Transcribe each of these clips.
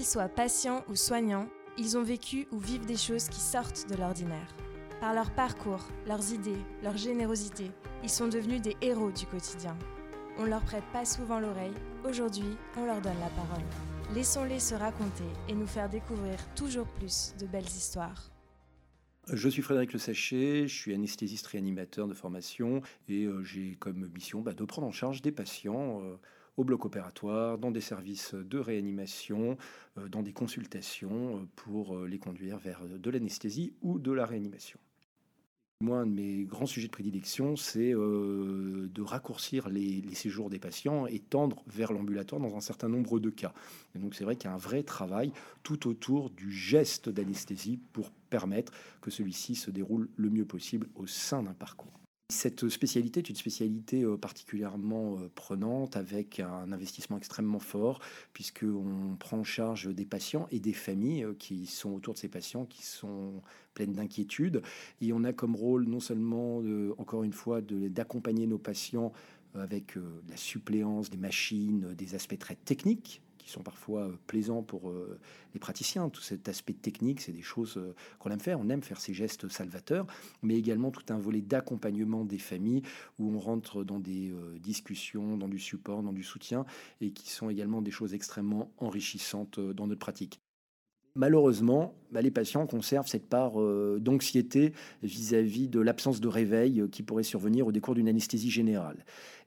Qu'ils soient patients ou soignants, ils ont vécu ou vivent des choses qui sortent de l'ordinaire. Par leur parcours, leurs idées, leur générosité, ils sont devenus des héros du quotidien. On leur prête pas souvent l'oreille, aujourd'hui on leur donne la parole. Laissons-les se raconter et nous faire découvrir toujours plus de belles histoires. Je suis Frédéric Le Sachet, je suis anesthésiste réanimateur de formation et euh, j'ai comme mission bah, de prendre en charge des patients euh, au bloc opératoire, dans des services de réanimation, euh, dans des consultations pour les conduire vers de l'anesthésie ou de la réanimation. Moi, un de mes grands sujets de prédilection, c'est euh, de raccourcir les, séjours des patients et tendre vers l'ambulatoire dans un certain nombre de cas. Et donc c'est vrai qu'il y a un vrai travail tout autour du geste d'anesthésie pour permettre que celui-ci se déroule le mieux possible au sein d'un parcours. Cette spécialité est une spécialité euh, particulièrement euh, prenante avec un investissement extrêmement fort puisqu'on prend en charge des patients et des familles euh, qui sont autour de ces patients qui sont pleines d'inquiétudes. Et on a comme rôle non seulement encore une fois d'accompagner nos patients avec la suppléance des machines, des aspects très techniques qui sont parfois euh, plaisants pour euh, les praticiens. Tout cet aspect technique, c'est des choses euh, qu'on aime faire. On aime faire ces gestes salvateurs, mais également tout un volet d'accompagnement des familles où on rentre dans des discussions, dans du support, dans du soutien, et qui sont également des choses extrêmement enrichissantes dans notre pratique. Malheureusement, bah, les patients conservent cette part d'anxiété vis-à-vis de l'absence de réveil qui pourrait survenir au décours d'une anesthésie générale.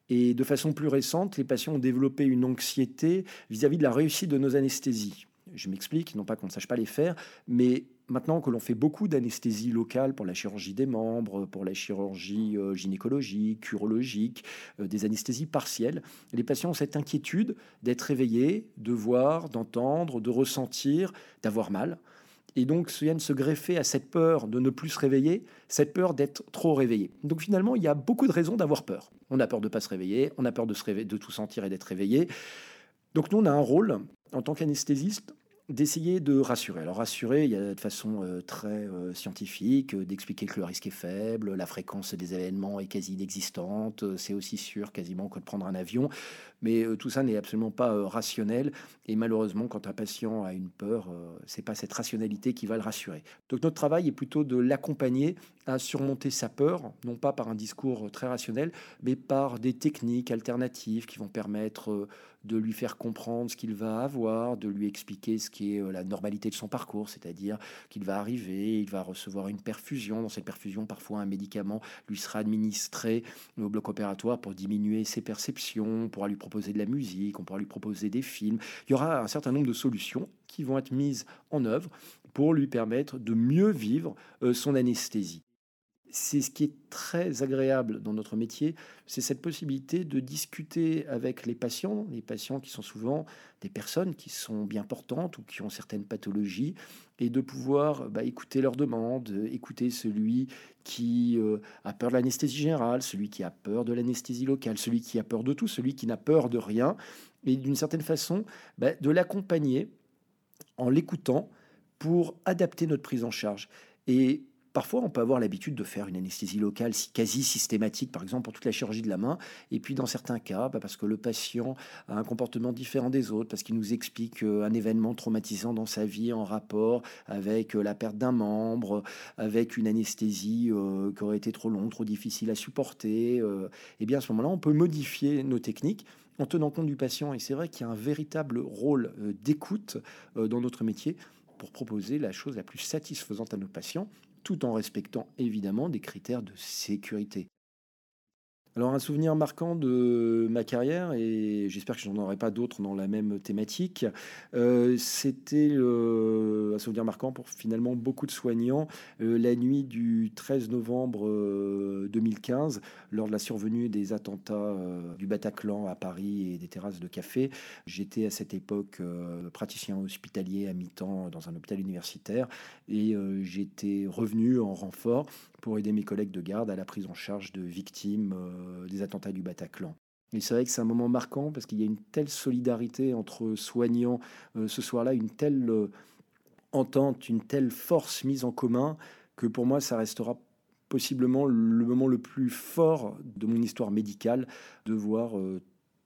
Et de façon plus récente, les patients ont développé une anxiété vis-à-vis de la réussite de nos anesthésies. Je m'explique, non pas qu'on ne sache pas les faire, mais maintenant que l'on fait beaucoup d'anesthésie locale pour la chirurgie des membres, pour la chirurgie euh, gynécologique, urologique, euh, des anesthésies partielles, les patients ont cette inquiétude d'être réveillés, de voir, d'entendre, de ressentir, d'avoir mal. Et donc, viennent se greffer à cette peur de ne plus se réveiller, cette peur d'être trop réveillé. Donc finalement, il y a beaucoup de raisons d'avoir peur. On a peur de ne pas se réveiller, on a peur de, se réveiller, de tout sentir et d'être réveillé. Donc nous, on a un rôle, en tant qu'anesthésiste, d'essayer de rassurer. Alors rassurer, il y a de façon euh, très euh, scientifique, euh, d'expliquer que le risque est faible, la fréquence des événements est quasi inexistante, c'est aussi sûr quasiment que de prendre un avion, mais tout ça n'est absolument pas rationnel, et malheureusement quand un patient a une peur, c'est pas cette rationalité qui va le rassurer. Donc notre travail est plutôt de l'accompagner à surmonter sa peur, non pas par un discours très rationnel, mais par des techniques alternatives qui vont permettre de lui faire comprendre ce qu'il va avoir, de lui expliquer ce qui est euh, la normalité de son parcours, c'est-à-dire qu'il va arriver, il va recevoir une perfusion. Dans cette perfusion, parfois un médicament lui sera administré au bloc opératoire pour diminuer ses perceptions, on pourra lui proposer de la musique, on pourra lui proposer des films. Il y aura un certain nombre de solutions qui vont être mises en œuvre pour lui permettre de mieux vivre euh, son anesthésie c'est ce qui est très agréable dans notre métier, c'est cette possibilité de discuter avec les patients, les patients qui sont souvent des personnes qui sont bien portantes ou qui ont certaines pathologies, et de pouvoir bah, écouter leurs demandes, écouter celui qui euh, a peur de l'anesthésie générale, celui qui a peur de l'anesthésie locale, celui qui a peur de tout, celui qui n'a peur de rien, et d'une certaine façon, bah, de l'accompagner en l'écoutant pour adapter notre prise en charge. Et Parfois, on peut avoir l'habitude de faire une anesthésie locale quasi systématique, par exemple pour toute la chirurgie de la main. Et puis, dans certains cas, bah, parce que le patient a un comportement différent des autres, parce qu'il nous explique euh, un événement traumatisant dans sa vie en rapport avec euh, la perte d'un membre, avec une anesthésie euh, qui aurait été trop longue, trop difficile à supporter, et eh bien à ce moment-là, on peut modifier nos techniques en tenant compte du patient. Et c'est vrai qu'il y a un véritable rôle d'écoute dans notre métier pour proposer la chose la plus satisfaisante à nos patients tout en respectant évidemment des critères de sécurité. Alors un souvenir marquant de ma carrière, et j'espère que je n'en aurai pas d'autres dans la même thématique, euh, c'était un souvenir marquant pour finalement beaucoup de soignants, euh, la nuit du 13 novembre 2015, euh, lors de la survenue des attentats du Bataclan à Paris et des terrasses de café. J'étais à cette époque praticien hospitalier à mi-temps dans un hôpital universitaire, et j'étais revenu en renfort pour aider mes collègues de garde à la prise en charge de victimes euh, des attentats du Bataclan. Et c'est vrai que c'est un moment marquant parce qu'il y a une telle solidarité entre soignants euh, ce soir-là, une telle euh, entente, une telle force mise en commun que pour moi ça restera possiblement le moment le plus fort de mon histoire médicale de voir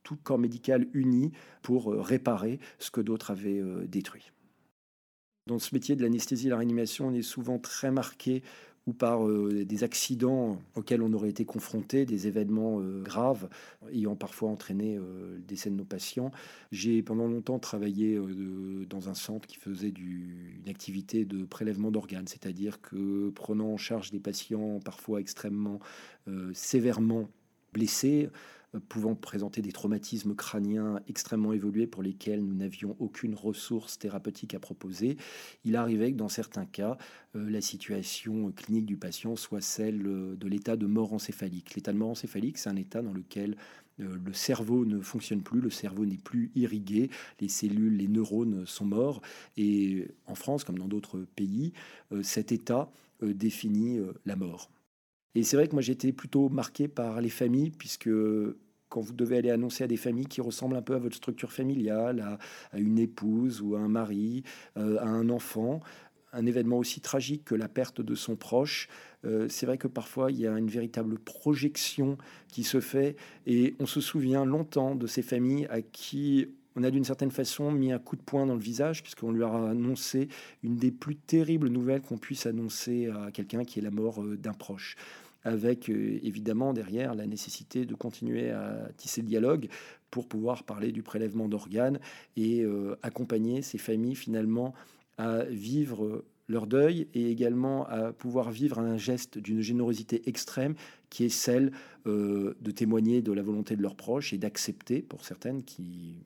tout corps médical uni pour réparer ce que d'autres avaient détruit. Dans ce métier de l'anesthésie et la réanimation, on est souvent très marqué ou par euh, des accidents auxquels on aurait été confronté, des événements euh, graves ayant parfois entraîné euh, le décès de nos patients. J'ai pendant longtemps travaillé dans un centre qui faisait une activité de prélèvement d'organes, c'est-à-dire que prenant en charge des patients parfois extrêmement sévèrement blessés, pouvant présenter des traumatismes crâniens extrêmement évolués pour lesquels nous n'avions aucune ressource thérapeutique à proposer, il arrivait que dans certains cas, euh, la situation clinique du patient soit celle euh, de l'état de mort encéphalique. L'état de mort encéphalique, c'est un état dans lequel euh, le cerveau ne fonctionne plus, le cerveau n'est plus irrigué, les cellules, les neurones sont morts. Et en France, comme dans d'autres pays, cet état définit la mort. Et c'est vrai que moi j'étais plutôt marqué par les familles, puisque quand vous devez aller annoncer à des familles qui ressemblent un peu à votre structure familiale, à, une épouse ou à un mari, euh, à un enfant, un événement aussi tragique que la perte de son proche, euh, c'est vrai que parfois il y a une véritable projection qui se fait. Et on se souvient longtemps de ces familles à qui on a d'une certaine façon mis un coup de poing dans le visage puisqu'on lui a annoncé une des plus terribles nouvelles qu'on puisse annoncer à quelqu'un qui est la mort euh, d'un proche avec euh, évidemment derrière la nécessité de continuer à tisser le dialogue pour pouvoir parler du prélèvement d'organes et euh, accompagner ces familles finalement à vivre leur deuil et également à pouvoir vivre un geste d'une générosité extrême qui est celle euh, de témoigner de la volonté de leurs proches et d'accepter, pour certaines qui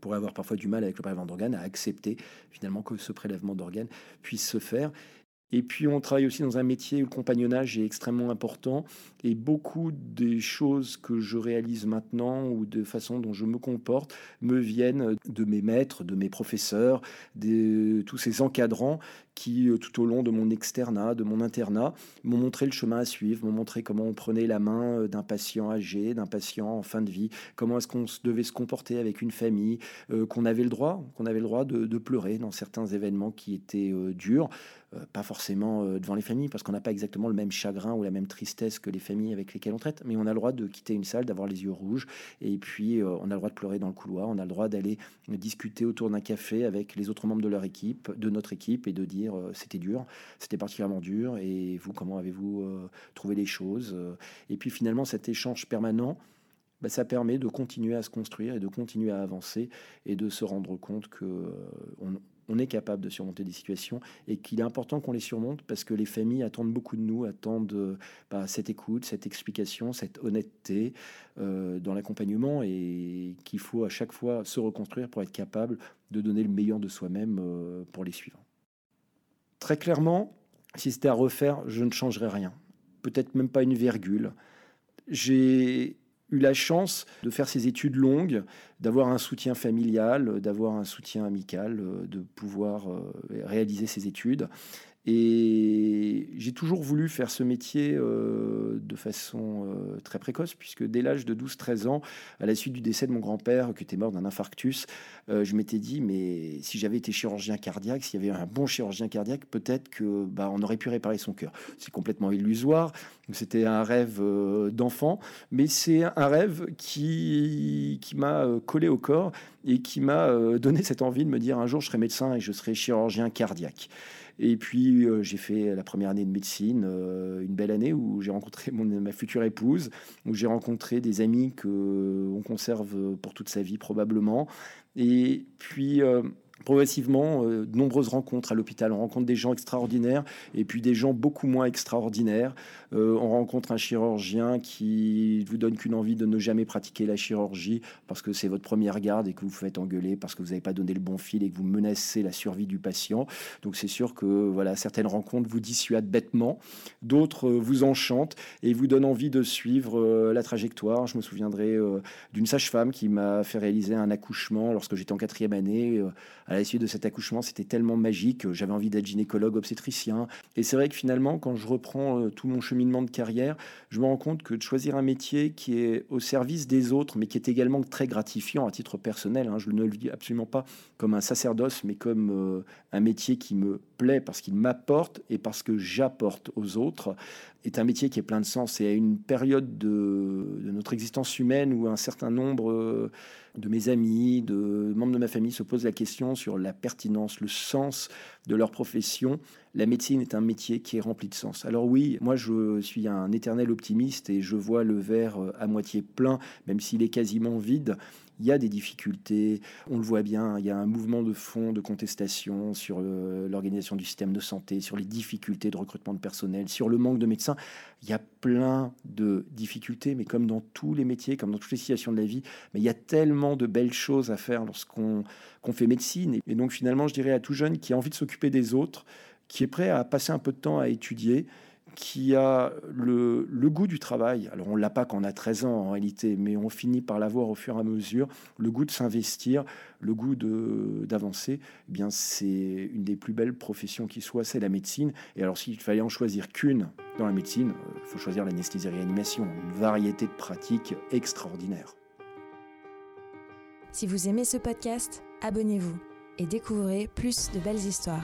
pourraient avoir parfois du mal avec le prélèvement d'organes, à accepter finalement que ce prélèvement d'organes puisse se faire. Et puis on travaille aussi dans un métier où le compagnonnage est extrêmement important et beaucoup des choses que je réalise maintenant ou de façon dont je me comporte me viennent de mes maîtres, de mes professeurs, de tous ces encadrants qui, euh, tout au long de mon externat, de mon internat, m'ont montré le chemin à suivre, m'ont montré comment on prenait la main euh, d'un patient âgé, d'un patient en fin de vie, comment est-ce qu'on devait se comporter avec une famille, euh, qu'on avait le droit, qu'on avait le droit de, pleurer dans certains événements qui étaient durs. pas forcément devant les familles, parce qu'on n'a pas exactement le même chagrin ou la même tristesse que les familles avec lesquelles on traite, mais on a le droit de quitter une salle, d'avoir les yeux rouges, et puis on a le droit de pleurer dans le couloir, on a le droit d'aller discuter autour d'un café avec les autres membres de leur équipe, de notre équipe, et de dire euh, c'était dur, c'était particulièrement dur. Et vous, comment avez-vous euh, trouvé les choses euh, Et puis finalement, cet échange permanent, bah, ça permet de continuer à se construire et de continuer à avancer et de se rendre compte que on, est capable de surmonter des situations et qu'il est important qu'on les surmonte parce que les familles attendent beaucoup de nous, attendent bah, cette écoute, cette explication, cette honnêteté dans l'accompagnement et qu'il faut à chaque fois se reconstruire pour être capable de donner le meilleur de soi-même pour les suivants. Très clairement, si c'était à refaire, je ne changerais rien. Peut-être même pas une virgule. J'ai eu la chance de faire ces études longues, d'avoir un soutien familial, d'avoir un soutien amical, de pouvoir euh, réaliser ces études. Et j'ai toujours voulu faire ce métier euh, de façon euh, très précoce, puisque dès l'âge de 12-13 ans, à la suite du décès de mon grand-père, qui était mort d'un infarctus, euh, je m'étais dit, mais si j'avais été chirurgien cardiaque, s'il y avait un bon chirurgien cardiaque, peut-être que bah, on aurait pu réparer son cœur. C'est complètement illusoire. C'était un rêve d'enfant, mais c'est un rêve qui, qui m'a collé au corps et qui m'a donné cette envie de me dire un jour je serai médecin et je serai chirurgien cardiaque. Et puis, euh, j'ai fait la première année de médecine, euh, une belle année où j'ai rencontré ma future épouse, où j'ai rencontré des amis qu'on conserve pour toute sa vie probablement. Et puis, euh, progressivement euh, de nombreuses rencontres à l'hôpital. On rencontre des gens extraordinaires et puis des gens beaucoup moins extraordinaires. Euh, on rencontre un chirurgien qui vous donne qu'une envie de ne jamais pratiquer la chirurgie parce que c'est votre première garde et que vous vous faites engueuler parce que vous n'avez pas donné le bon fil et que vous menacez la survie du patient. Donc c'est sûr que voilà certaines rencontres vous dissuadent bêtement, d'autres euh, vous enchantent et vous donnent envie de suivre la trajectoire. Je me souviendrai d'une sage-femme qui m'a fait réaliser un accouchement lorsque j'étais en quatrième année à la suite de cet accouchement, c'était tellement magique. J'avais envie d'être gynécologue, obstétricien. Et c'est vrai que finalement, quand je reprends euh, tout mon cheminement de carrière, je me rends compte que de choisir un métier qui est au service des autres, mais qui est également très gratifiant à titre personnel, hein, je ne le dis absolument pas comme un sacerdoce, mais comme euh, un métier qui me parce qu'il m'apporte et parce que j'apporte aux autres, est un métier qui est plein de sens. Et à une période de, notre existence humaine où un certain nombre de mes amis, de membres de ma famille se posent la question sur la pertinence, le sens de leur profession, la médecine est un métier qui est rempli de sens. Alors oui, moi je suis un éternel optimiste et je vois le verre euh, à moitié plein, même s'il est quasiment vide il y a des difficultés, on le voit bien, il y a un mouvement de fond de contestation sur l'organisation du système de santé, sur les difficultés de recrutement de personnel, sur le manque de médecins. Il y a plein de difficultés, mais comme dans tous les métiers, comme dans toutes les situations de la vie, il y a tellement de belles choses à faire lorsqu'on fait médecine. Et donc finalement, je dirais à tout jeune qui a envie de s'occuper des autres, qui est prêt à passer un peu de temps à étudier, qui a le, goût du travail. Alors on l'a pas quand on a 13 ans en réalité, mais on finit par l'avoir au fur et à mesure, le goût de s'investir, le goût d'avancer. Eh bien c'est une des plus belles professions qui soit, c'est la médecine. Et alors s'il fallait en choisir qu'une dans la médecine, il faut choisir l'anesthésie-réanimation, une variété de pratiques extraordinaires. Si vous aimez ce podcast, abonnez-vous et découvrez plus de belles histoires.